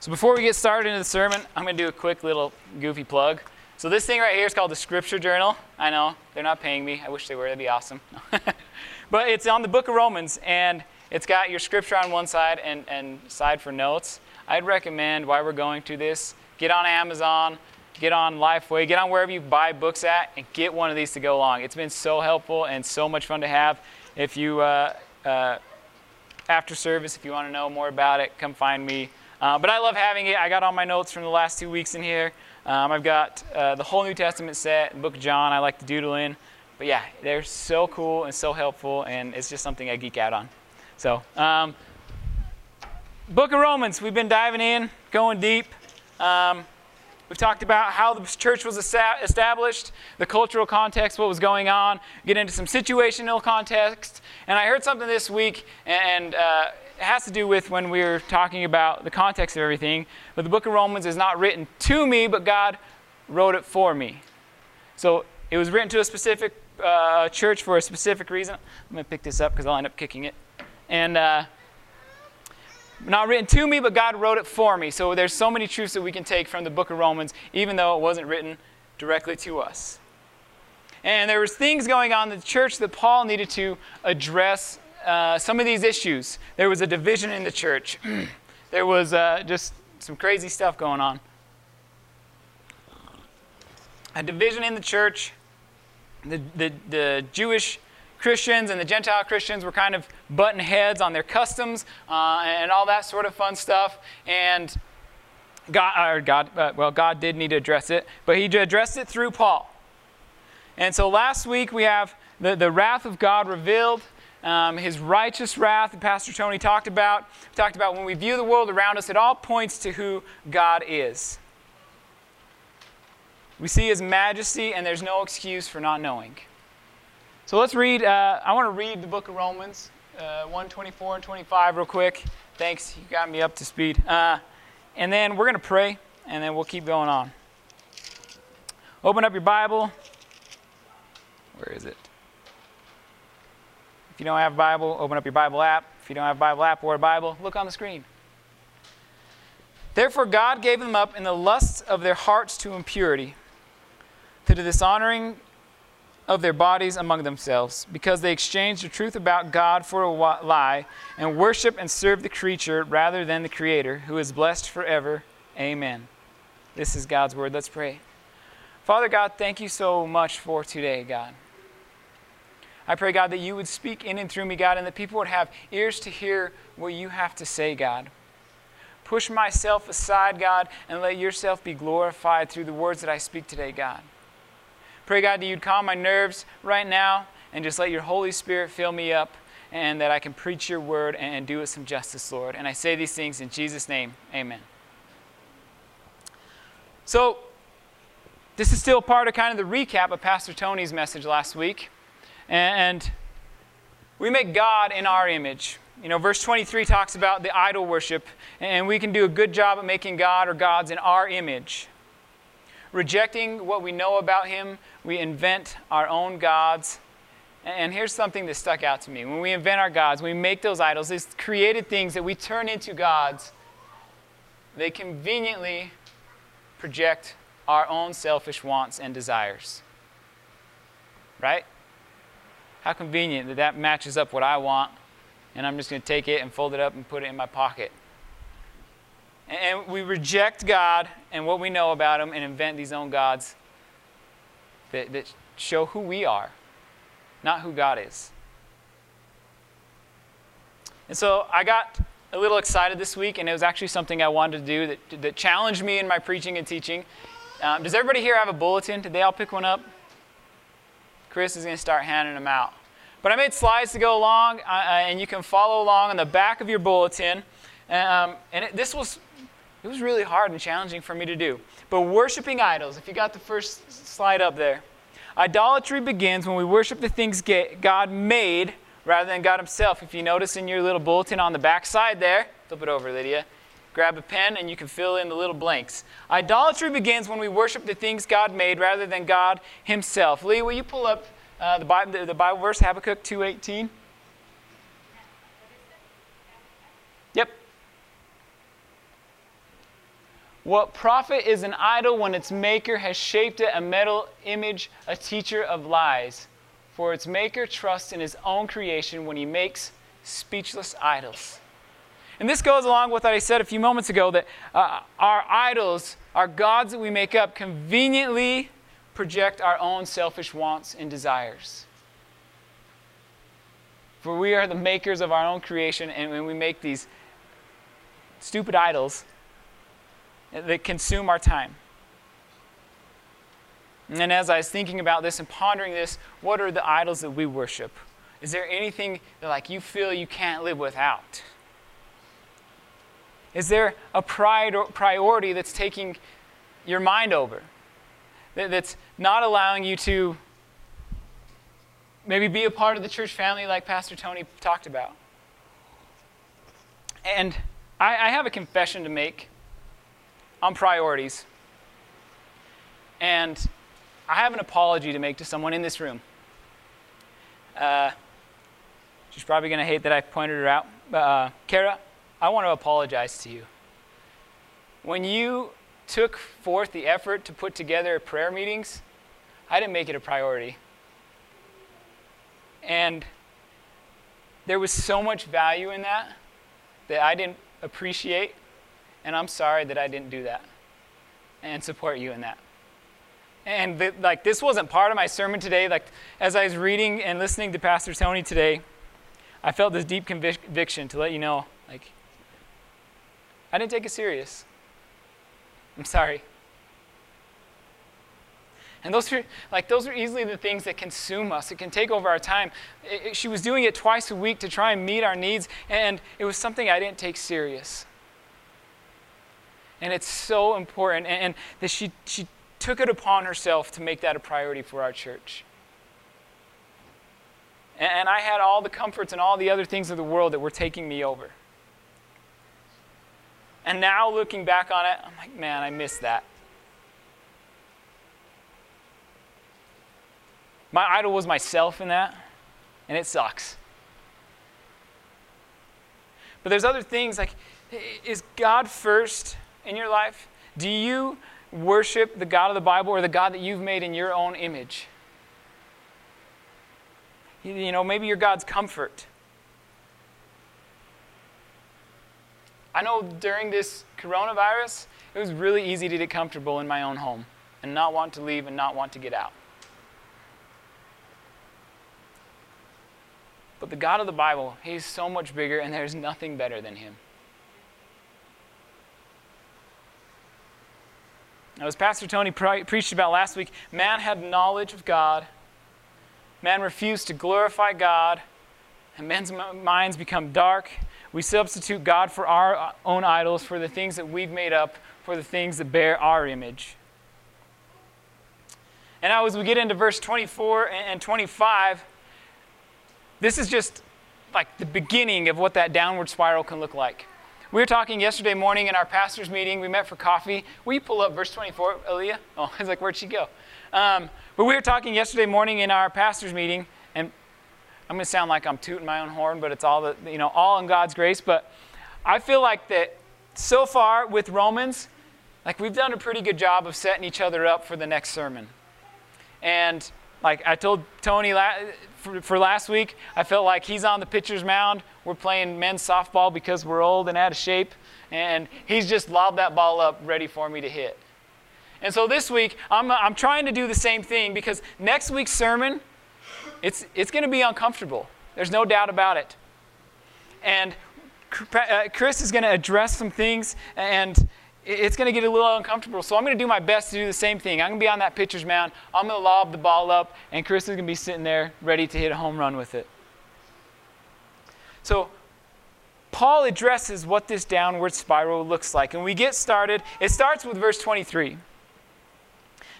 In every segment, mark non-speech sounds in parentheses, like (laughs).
So before we get started into the sermon, I'm going to do a quick little goofy plug. So this thing right here is called the Scripture Journal. I know they're not paying me. I wish they were. That'd be awesome. (laughs) but it's on the Book of Romans, and it's got your scripture on one side and, and side for notes. I'd recommend while we're going to this, get on Amazon, get on Lifeway, get on wherever you buy books at, and get one of these to go along. It's been so helpful and so much fun to have. If you uh, uh, after service, if you want to know more about it, come find me. Uh, but I love having it. I got all my notes from the last two weeks in here. Um, I've got uh, the whole New Testament set, Book of John. I like to doodle in. But yeah, they're so cool and so helpful, and it's just something I geek out on. So, um, Book of Romans, we've been diving in, going deep. Um, We've talked about how the church was established, the cultural context, what was going on, get into some situational context. And I heard something this week, and uh, it has to do with when we were talking about the context of everything. But the book of Romans is not written to me, but God wrote it for me. So it was written to a specific uh, church for a specific reason. I'm going to pick this up because I'll end up kicking it. And. Uh, not written to me, but God wrote it for me. So there's so many truths that we can take from the book of Romans, even though it wasn't written directly to us. And there was things going on in the church that Paul needed to address uh, some of these issues. There was a division in the church. (clears throat) there was uh, just some crazy stuff going on. A division in the church. The, the, the Jewish Christians and the Gentile Christians were kind of butting heads on their customs uh, and all that sort of fun stuff. And God, or God uh, well, God did need to address it, but He addressed it through Paul. And so last week we have the, the wrath of God revealed. Um, his righteous wrath that Pastor Tony talked about. We talked about when we view the world around us, it all points to who God is. We see his majesty, and there's no excuse for not knowing. So let's read. Uh, I want to read the book of Romans, uh, 124 and 25, real quick. Thanks. You got me up to speed. Uh, and then we're going to pray, and then we'll keep going on. Open up your Bible. Where is it? If you don't have a Bible, open up your Bible app. If you don't have a Bible app or a Bible, look on the screen. Therefore, God gave them up in the lusts of their hearts to impurity, to the dishonoring of their bodies among themselves, because they exchanged the truth about God for a lie, and worship and serve the creature rather than the Creator, who is blessed forever. Amen. This is God's word. Let's pray. Father God, thank you so much for today, God. I pray, God, that you would speak in and through me, God, and that people would have ears to hear what you have to say, God. Push myself aside, God, and let yourself be glorified through the words that I speak today, God. Pray, God, that you'd calm my nerves right now and just let your Holy Spirit fill me up and that I can preach your word and do it some justice, Lord. And I say these things in Jesus' name. Amen. So, this is still part of kind of the recap of Pastor Tony's message last week. And we make God in our image. You know, verse 23 talks about the idol worship, and we can do a good job of making God or gods in our image. Rejecting what we know about Him, we invent our own gods. And here's something that stuck out to me. When we invent our gods, we make those idols, these created things that we turn into gods, they conveniently project our own selfish wants and desires. Right? How convenient that that matches up what I want, and I'm just going to take it and fold it up and put it in my pocket. And we reject God and what we know about Him and invent these own gods that, that show who we are, not who God is. And so I got a little excited this week, and it was actually something I wanted to do that, that challenged me in my preaching and teaching. Um, does everybody here have a bulletin? Did they all pick one up? Chris is going to start handing them out. But I made slides to go along, uh, uh, and you can follow along on the back of your bulletin. Um, and it, this was it was really hard and challenging for me to do. But worshiping idols, if you got the first slide up there, idolatry begins when we worship the things God made rather than God Himself. If you notice in your little bulletin on the back side there, flip it over, Lydia. Grab a pen and you can fill in the little blanks. Idolatry begins when we worship the things God made rather than God Himself. Lee, will you pull up uh, the, Bible, the, the Bible verse, Habakkuk 2.18? What profit is an idol when its maker has shaped it a metal image, a teacher of lies? For its maker trusts in his own creation when he makes speechless idols. And this goes along with what I said a few moments ago that uh, our idols, our gods that we make up, conveniently project our own selfish wants and desires. For we are the makers of our own creation, and when we make these stupid idols that consume our time. And as I was thinking about this and pondering this, what are the idols that we worship? Is there anything that like you feel you can't live without? Is there a priority that's taking your mind over? That's not allowing you to maybe be a part of the church family like Pastor Tony talked about? And I, I have a confession to make on priorities. And I have an apology to make to someone in this room. Uh, she's probably going to hate that I pointed her out. But, uh, Kara, I want to apologize to you. When you took forth the effort to put together prayer meetings, I didn't make it a priority. And there was so much value in that that I didn't appreciate, and I'm sorry that I didn't do that and support you in that. And the, like this wasn't part of my sermon today. Like as I was reading and listening to Pastor Tony today, I felt this deep conviction to let you know, like, I didn't take it serious. I'm sorry. And those are like those are easily the things that consume us. It can take over our time. It, it, she was doing it twice a week to try and meet our needs, and it was something I didn't take serious. And it's so important, and, and that she she took it upon herself to make that a priority for our church. And, and I had all the comforts and all the other things of the world that were taking me over. And now looking back on it, I'm like, man, I missed that. My idol was myself in that, and it sucks. But there's other things like, is God first in your life? Do you worship the God of the Bible or the God that you've made in your own image? You know, maybe your God's comfort. I know during this coronavirus, it was really easy to get comfortable in my own home and not want to leave and not want to get out. But the God of the Bible, He's so much bigger, and there's nothing better than Him. Now, as Pastor Tony pre- preached about last week, man had knowledge of God, man refused to glorify God, and men's minds become dark. We substitute God for our uh, own idols, for the things that we've made up, for the things that bear our image. And now, as we get into verse 24 and 25, this is just like the beginning of what that downward spiral can look like. We were talking yesterday morning in our pastor's meeting. We met for coffee. You pull up verse 24, Aaliyah? Oh, (laughs) I was like, where'd she go? Um, but we were talking yesterday morning in our pastor's meeting, and I'm going to sound like I'm tooting my own horn, but it's all the, you know, all in God's grace. But I feel like that so far with Romans, like we've done a pretty good job of setting each other up for the next sermon. And like I told Tony for, for last week, I felt like he's on the pitcher's mound. We're playing men's softball because we're old and out of shape. And he's just lobbed that ball up ready for me to hit. And so this week, I'm, I'm trying to do the same thing because next week's sermon, it's, it's going to be uncomfortable. There's no doubt about it. And uh, Chris is going to address some things, and it's going to get a little uncomfortable. So I'm going to do my best to do the same thing. I'm going to be on that pitcher's mound. I'm going to lob the ball up, and Chris is going to be sitting there ready to hit a home run with it. So Paul addresses what this downward spiral looks like. And we get started. It starts with verse 23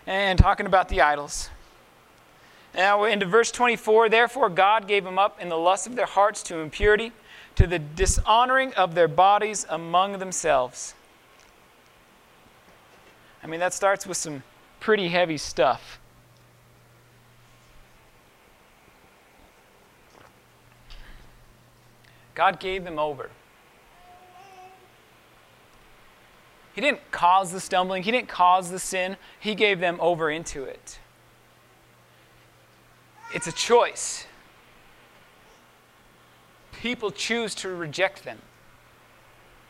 and talking about the idols. Now, we're into verse 24, therefore God gave them up in the lust of their hearts to impurity, to the dishonoring of their bodies among themselves. I mean, that starts with some pretty heavy stuff. God gave them over. He didn't cause the stumbling, He didn't cause the sin, He gave them over into it. It's a choice. People choose to reject them.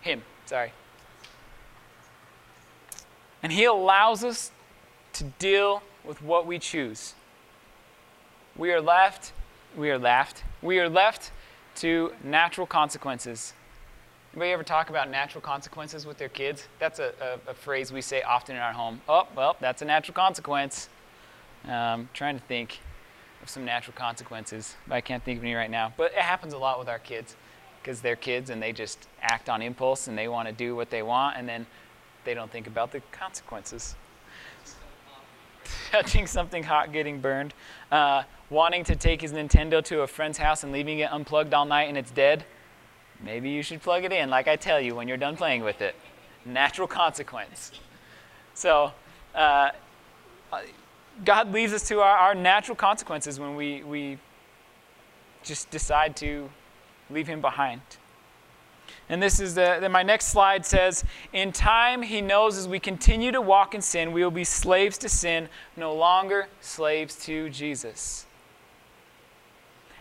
Him, sorry. And He allows us to deal with what we choose. We are left, we are left, we are left to natural consequences. Anybody ever talk about natural consequences with their kids? That's a, a, a phrase we say often in our home. Oh, well, that's a natural consequence. Um, trying to think of some natural consequences, but I can't think of any right now. But it happens a lot with our kids because they're kids and they just act on impulse and they want to do what they want and then they don't think about the consequences. (laughs) Touching something hot, getting burned. Uh, wanting to take his Nintendo to a friend's house and leaving it unplugged all night and it's dead. Maybe you should plug it in, like I tell you when you're done playing with it. Natural consequence. So, uh, God leaves us to our, our natural consequences when we, we just decide to leave Him behind. And this is the, the, my next slide says, In time, He knows as we continue to walk in sin, we will be slaves to sin, no longer slaves to Jesus.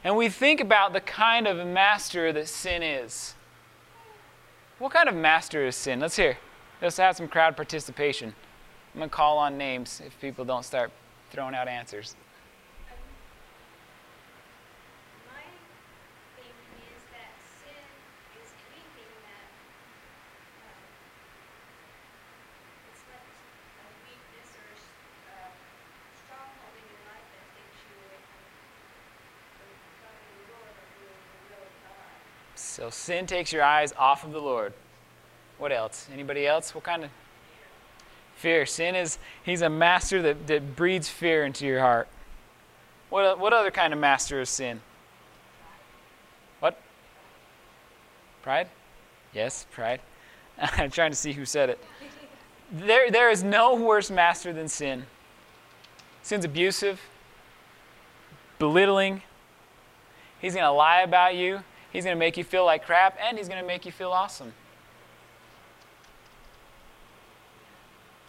And we think about the kind of master that sin is. What kind of master is sin? Let's hear. Let's have some crowd participation. I'm going to call on names if people don't start throwing out answers. So sin takes your eyes off of the Lord. What else? Anybody else? What kind of fear? Sin is he's a master that, that breeds fear into your heart. What, what other kind of master is sin? What? Pride? Yes, pride. (laughs) I'm trying to see who said it. There, there is no worse master than sin. Sin's abusive, belittling. He's going to lie about you. He's going to make you feel like crap, and he's going to make you feel awesome.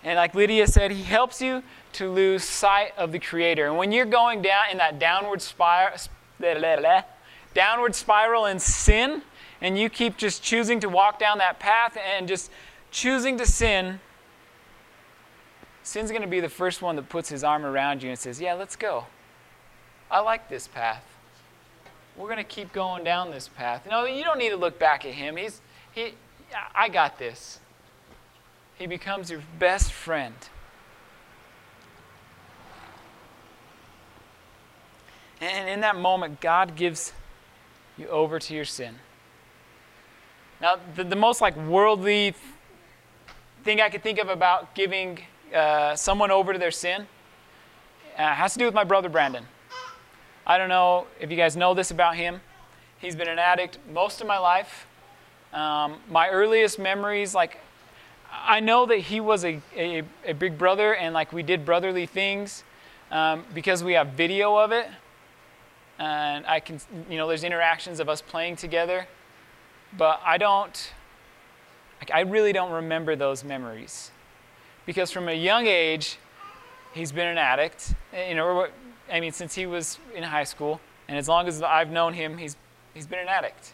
And like Lydia said, he helps you to lose sight of the Creator. And when you're going down in that downward spiral, downward spiral in sin, and you keep just choosing to walk down that path and just choosing to sin, sin's going to be the first one that puts his arm around you and says, Yeah, let's go. I like this path we're going to keep going down this path. No, you don't need to look back at him. He's, he, I got this. He becomes your best friend. And in that moment, God gives you over to your sin. Now, the, the most like worldly thing I could think of about giving uh, someone over to their sin uh, has to do with my brother Brandon. I don't know if you guys know this about him. He's been an addict most of my life. Um, my earliest memories, like, I know that he was a, a, a big brother and, like, we did brotherly things um, because we have video of it. And I can, you know, there's interactions of us playing together. But I don't, like, I really don't remember those memories. Because from a young age, he's been an addict. You know, I mean, since he was in high school, and as long as I've known him, he's, he's been an addict.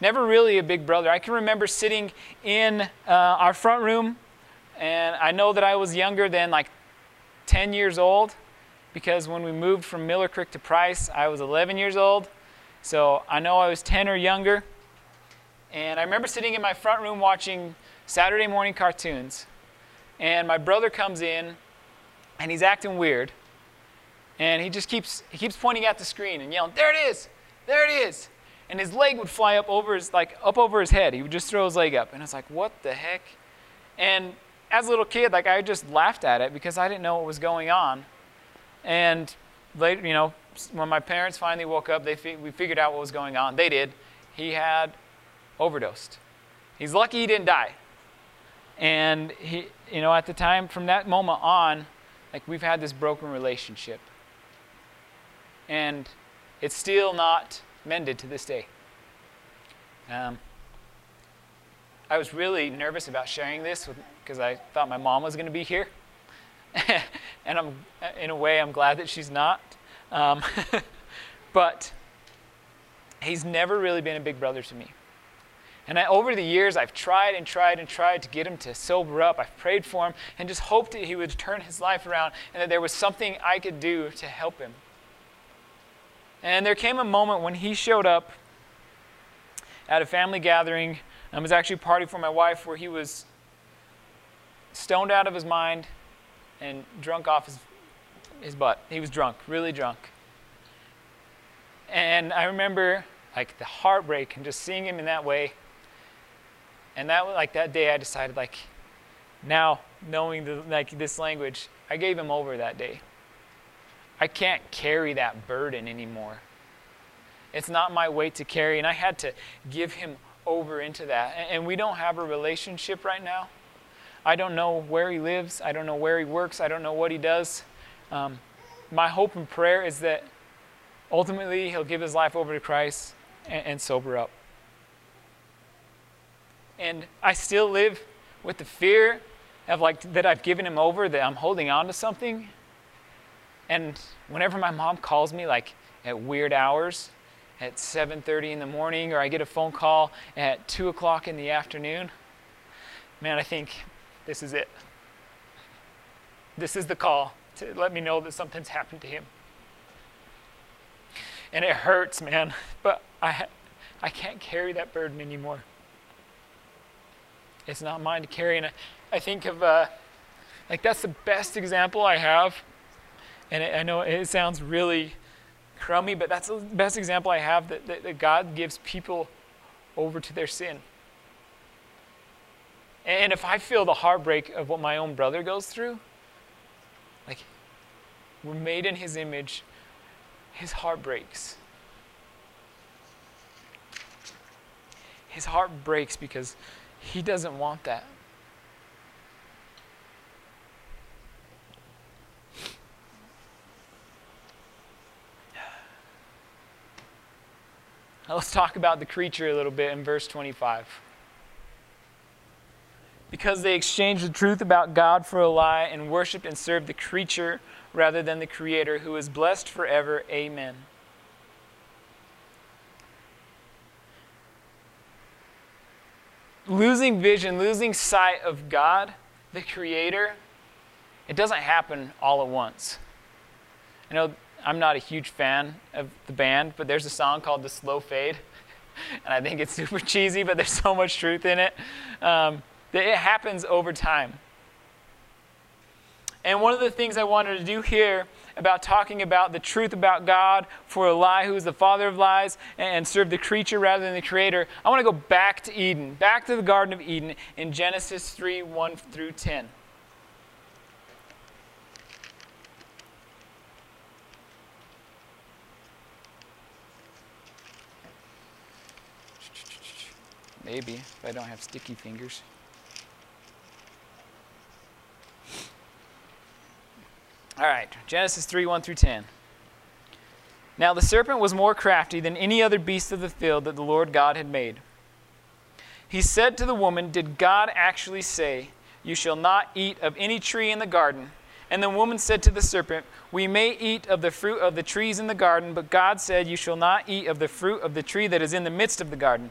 Never really a big brother. I can remember sitting in uh, our front room, and I know that I was younger than like 10 years old because when we moved from Miller Creek to Price, I was 11 years old. So I know I was 10 or younger. And I remember sitting in my front room watching Saturday morning cartoons. And my brother comes in, and he's acting weird. And he just keeps, he keeps pointing at the screen and yelling, There it is! There it is! And his leg would fly up over his, like, up over his head. He would just throw his leg up. And it's like, What the heck? And as a little kid, like, I just laughed at it because I didn't know what was going on. And later, you know, when my parents finally woke up, they fi- we figured out what was going on. They did. He had overdosed. He's lucky he didn't die. And he, you know, at the time, from that moment on, like we've had this broken relationship and it's still not mended to this day. Um, I was really nervous about sharing this because I thought my mom was going to be here. (laughs) and I'm, in a way, I'm glad that she's not. Um, (laughs) but he's never really been a big brother to me. And I, over the years, I've tried and tried and tried to get him to sober up. I've prayed for him and just hoped that he would turn his life around and that there was something I could do to help him. And there came a moment when he showed up at a family gathering. Um, it was actually a party for my wife where he was stoned out of his mind and drunk off his, his butt. He was drunk, really drunk. And I remember like the heartbreak and just seeing him in that way and that like that day I decided like now knowing the, like this language, I gave him over that day. I can't carry that burden anymore. It's not my weight to carry, and I had to give him over into that. And we don't have a relationship right now. I don't know where he lives. I don't know where he works. I don't know what he does. Um, my hope and prayer is that ultimately he'll give his life over to Christ and, and sober up. And I still live with the fear of like that I've given him over, that I'm holding on to something. And whenever my mom calls me like at weird hours, at 7:30 in the morning, or I get a phone call at 2 o'clock in the afternoon, man, I think this is it. This is the call to let me know that something's happened to him. And it hurts, man, but I, I can't carry that burden anymore. It's not mine to carry. And I, I think of, uh, like, that's the best example I have. And I know it sounds really crummy, but that's the best example I have that, that, that God gives people over to their sin. And if I feel the heartbreak of what my own brother goes through, like, we're made in his image, his heart breaks. His heart breaks because he doesn't want that. (laughs) Let's talk about the creature a little bit in verse 25. Because they exchanged the truth about God for a lie and worshiped and served the creature rather than the Creator, who is blessed forever. Amen. losing vision, losing sight of God, the Creator, it doesn't happen all at once. I know I'm not a huge fan of the band, but there's a song called The Slow Fade. (laughs) And I think it's (laughs) super cheesy, but there's so much truth in it. Um, that it happens over time. And one of the things I wanted to do here about talking about the truth about God for a lie, who is the father of lies, and serve the creature rather than the creator, I want to go back to Eden, back to the Garden of Eden in Genesis 3 1 through 10. Maybe, if I don't have sticky fingers. All right, Genesis 3 1 through 10. Now the serpent was more crafty than any other beast of the field that the Lord God had made. He said to the woman, Did God actually say, You shall not eat of any tree in the garden? And the woman said to the serpent, We may eat of the fruit of the trees in the garden, but God said, You shall not eat of the fruit of the tree that is in the midst of the garden.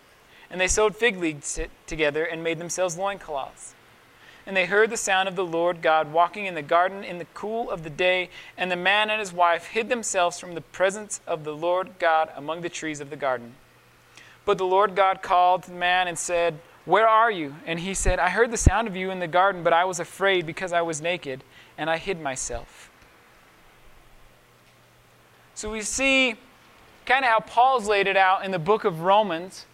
And they sewed fig leaves together and made themselves loincloths and they heard the sound of the Lord God walking in the garden in the cool of the day, and the man and his wife hid themselves from the presence of the Lord God among the trees of the garden. But the Lord God called the man and said, Where are you? And he said, I heard the sound of you in the garden, but I was afraid because I was naked, and I hid myself. So we see kind of how Paul's laid it out in the book of Romans.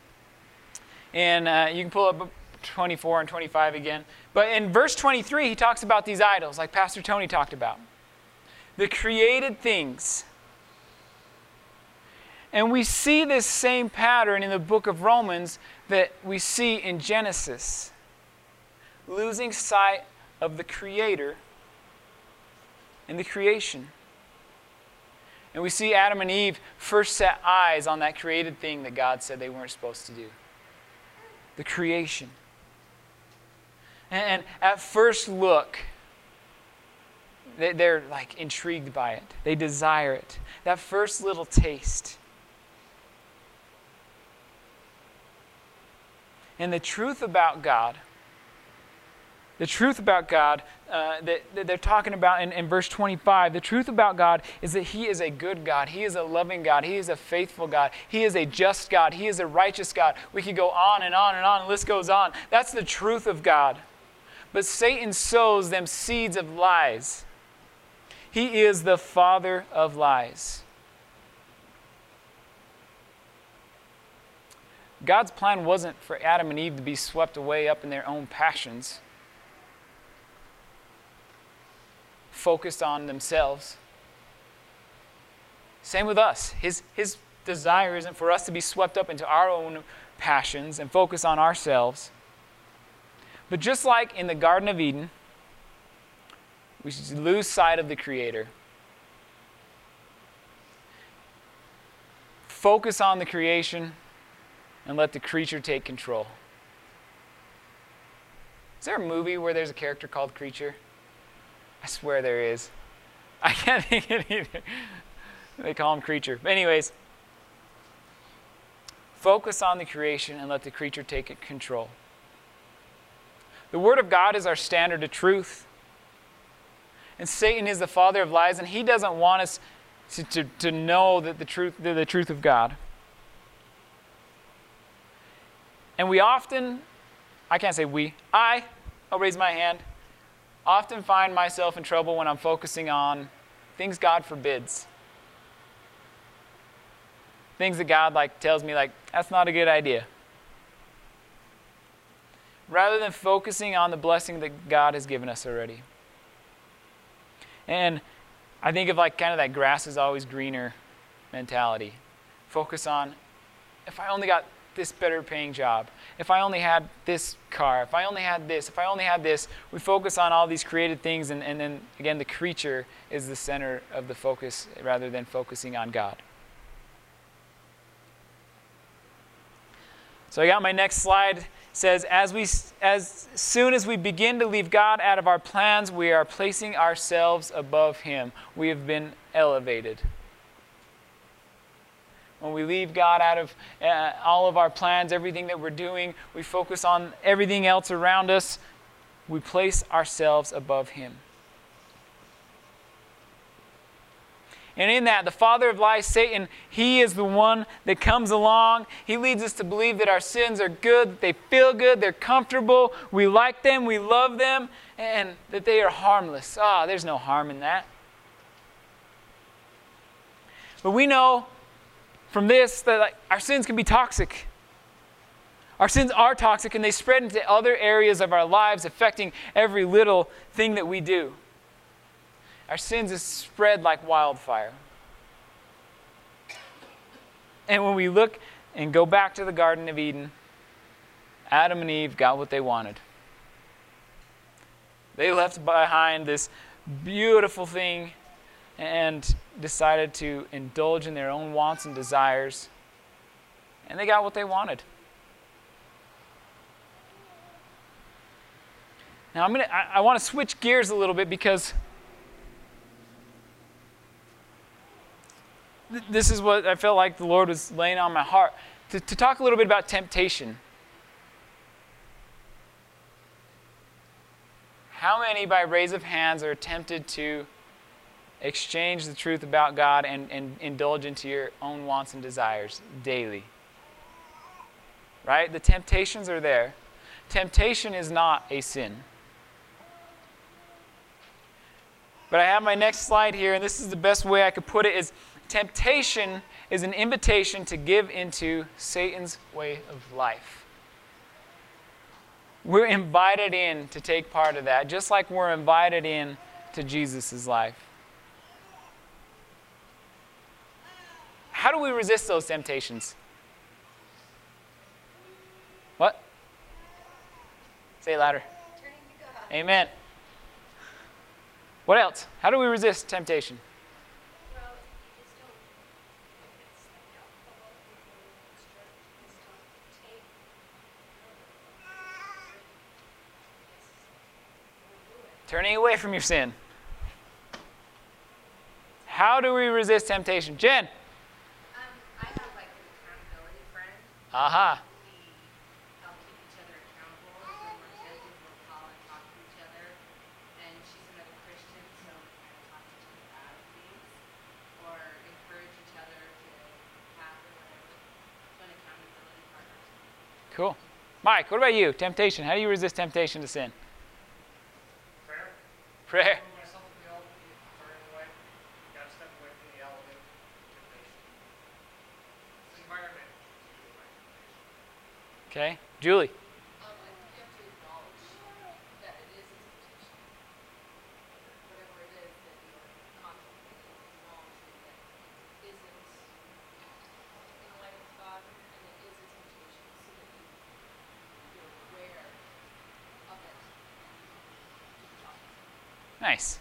And uh, you can pull up 24 and 25 again. But in verse 23, he talks about these idols, like Pastor Tony talked about. The created things. And we see this same pattern in the book of Romans that we see in Genesis. Losing sight of the Creator and the creation. And we see Adam and Eve first set eyes on that created thing that God said they weren't supposed to do the creation. And at first look, they're like intrigued by it, they desire it. That first little taste. And the truth about God the truth about God uh, that, that, they're talking about in, in verse 25, the truth about God is that He is a good God. He is a loving God. He is a faithful God. He is a just God. He is a righteous God. We could go on and on and on, the list goes on. That's the truth of God. But Satan sows them seeds of lies. He is the father of lies. God's plan wasn't for Adam and Eve to be swept away up in their own passions. Focused on themselves. Same with us. His, his desire isn't for us to be swept up into our own passions and focus on ourselves. But just like in the Garden of Eden, we should lose sight of the Creator. Focus on the creation and let the creature take control. Is there a movie where there's a character called Creature? I swear there is. I can't (laughs) think it either. They call him creature. But anyways, focus on the creation and let the creature take control. The Word of God is our standard of truth. And Satan is the father of lies, and he doesn't want us to, to, to know that the truth, the, the truth of God. And we often, I can't say we, I, I'll raise my hand often find myself in trouble when I'm focusing on things God forbids. Things that God like tells me like that's not a good idea. Rather than focusing on the blessing that God has given us already. And I think of like kind of that grass is always greener mentality. Focus on if I only got this better paying job, if I only had this car, if I only had this, if I only had this, we focus on all these created things, and, and then again, the creature is the center of the focus rather than focusing on God. So I got my next slide says as we as soon as we begin to leave God out of our plans, we are placing ourselves above him. We have been elevated when we leave God out of uh, all of our plans, everything that we're doing, we focus on everything else around us, we place ourselves above Him. And in that, the father of lies, Satan, he is the one that comes along. He leads us to believe that our sins are good, that they feel good, they're comfortable, we like them, we love them, and that they are harmless. Ah, oh, there's no harm in that. But we know from this that like, our sins can be toxic. Our sins are toxic and they spread into other areas of our lives, affecting every little thing that we do. Our sins is spread like wildfire. And when we look and go back to the Garden of Eden, Adam and Eve got what they wanted. They left behind this beautiful thing and decided to indulge in their own wants and desires, and they got what they wanted. Now I'm gonna I, I want to switch gears a little bit because th- this is what I felt like the Lord was laying on my heart to, to talk a little bit about temptation. How many, by raise of hands, are tempted to exchange the truth about God and, and indulge into your own wants and desires daily. Right? The temptations are there. Temptation is not a sin. But I have my next slide here, and this is the best way I could put it is temptation is an invitation to give into Satan's way of life. We're invited in to take part of that, just like we're invited in to Jesus' life. How do we resist those temptations? What? Say it louder. Amen. What else? How do we resist temptation? Turning away from your sin. How do we resist temptation? Jen. Um, I have like an accountability friend. Aha. Cool. Mike, what about you? Temptation. How do you resist temptation to sin? Prayer. Prayer. Okay. Julie. Nice.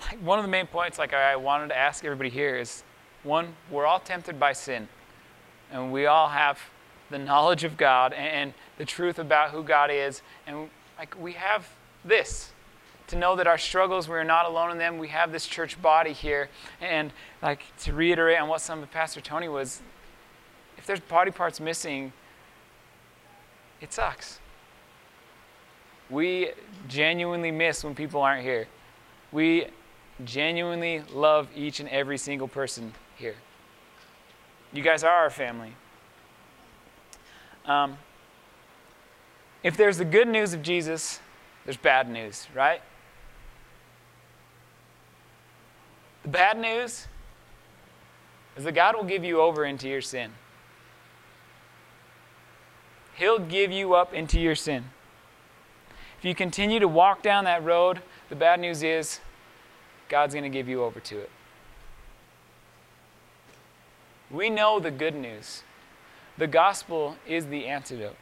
Like one of the main points, like I wanted to ask everybody here, is one, we're all tempted by sin, and we all have the knowledge of God and, the truth about who God is, and like we have this to know that our struggles we're not alone in them. We have this church body here, and like to reiterate on what some of Pastor Tony was, if there's body parts missing, it sucks. We genuinely miss when people aren't here. We genuinely love each and every single person here. You guys are our family. Um, if there's the good news of Jesus, there's bad news, right? The bad news is that God will give you over into your sin. He'll give you up into your sin. If you continue to walk down that road, the bad news is God's going to give you over to it. We know the good news. The gospel is the antidote.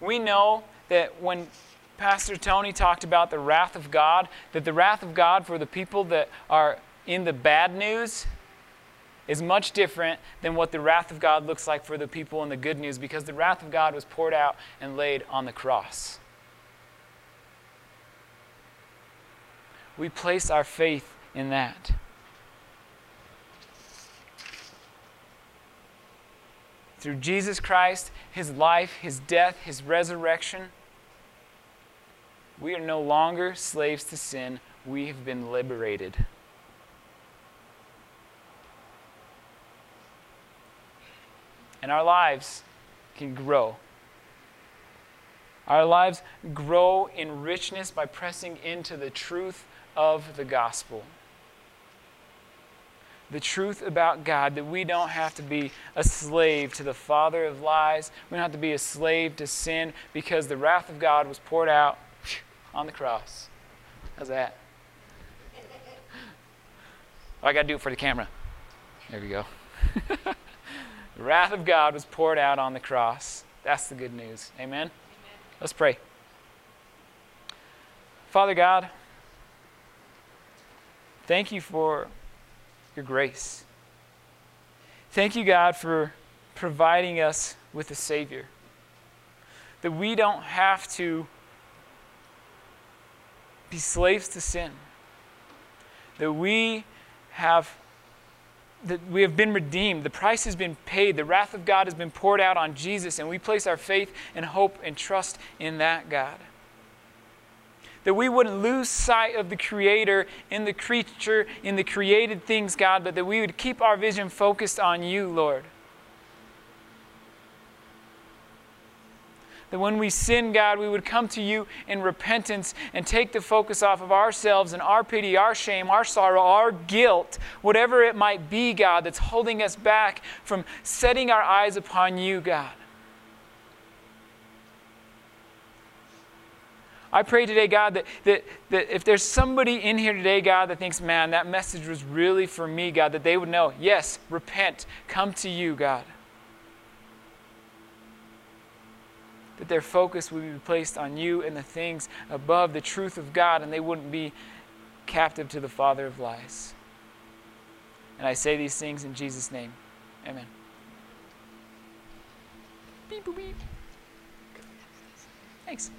We know that when Pastor Tony talked about the wrath of God, that the wrath of God for the people that are in the bad news is much different than what the wrath of God looks like for the people in the good news because the wrath of God was poured out and laid on the cross. We place our faith in that. Through Jesus Christ, his life, his death, his resurrection, we are no longer slaves to sin. We have been liberated. and our lives can grow. Our lives grow in richness by pressing into the truth of the gospel. The truth about God that we don't have to be a slave to the father of lies. We don't have to be a slave to sin because the wrath of God was poured out on the cross. How's that? I got to do it for the camera. There we go. (laughs) The wrath of God was poured out on the cross. That's the good news. Amen? Amen. Let's pray. Father God, thank you for your grace. Thank you, God, for providing us with a Savior. That we don't have to be slaves to sin. That we have that we have been redeemed. The price has been paid. The wrath of God has been poured out on Jesus, and we place our faith and hope and trust in that God. That we wouldn't lose sight of the Creator in the creature, in the created things, God, but that we would keep our vision focused on you, Lord. That when we sin, God, we would come to you in repentance and take the focus off of ourselves and our pity, our shame, our sorrow, our guilt, whatever it might be, God, that's holding us back from setting our eyes upon you, God. I pray today, God, that, that, that if there's somebody in here today, God, that thinks, man, that message was really for me, God, that they would know, yes, repent, come to you, God. That their focus would be placed on you and the things above the truth of God, and they wouldn't be captive to the Father of lies. And I say these things in Jesus' name. Amen. Beep, boop, beep. Thanks.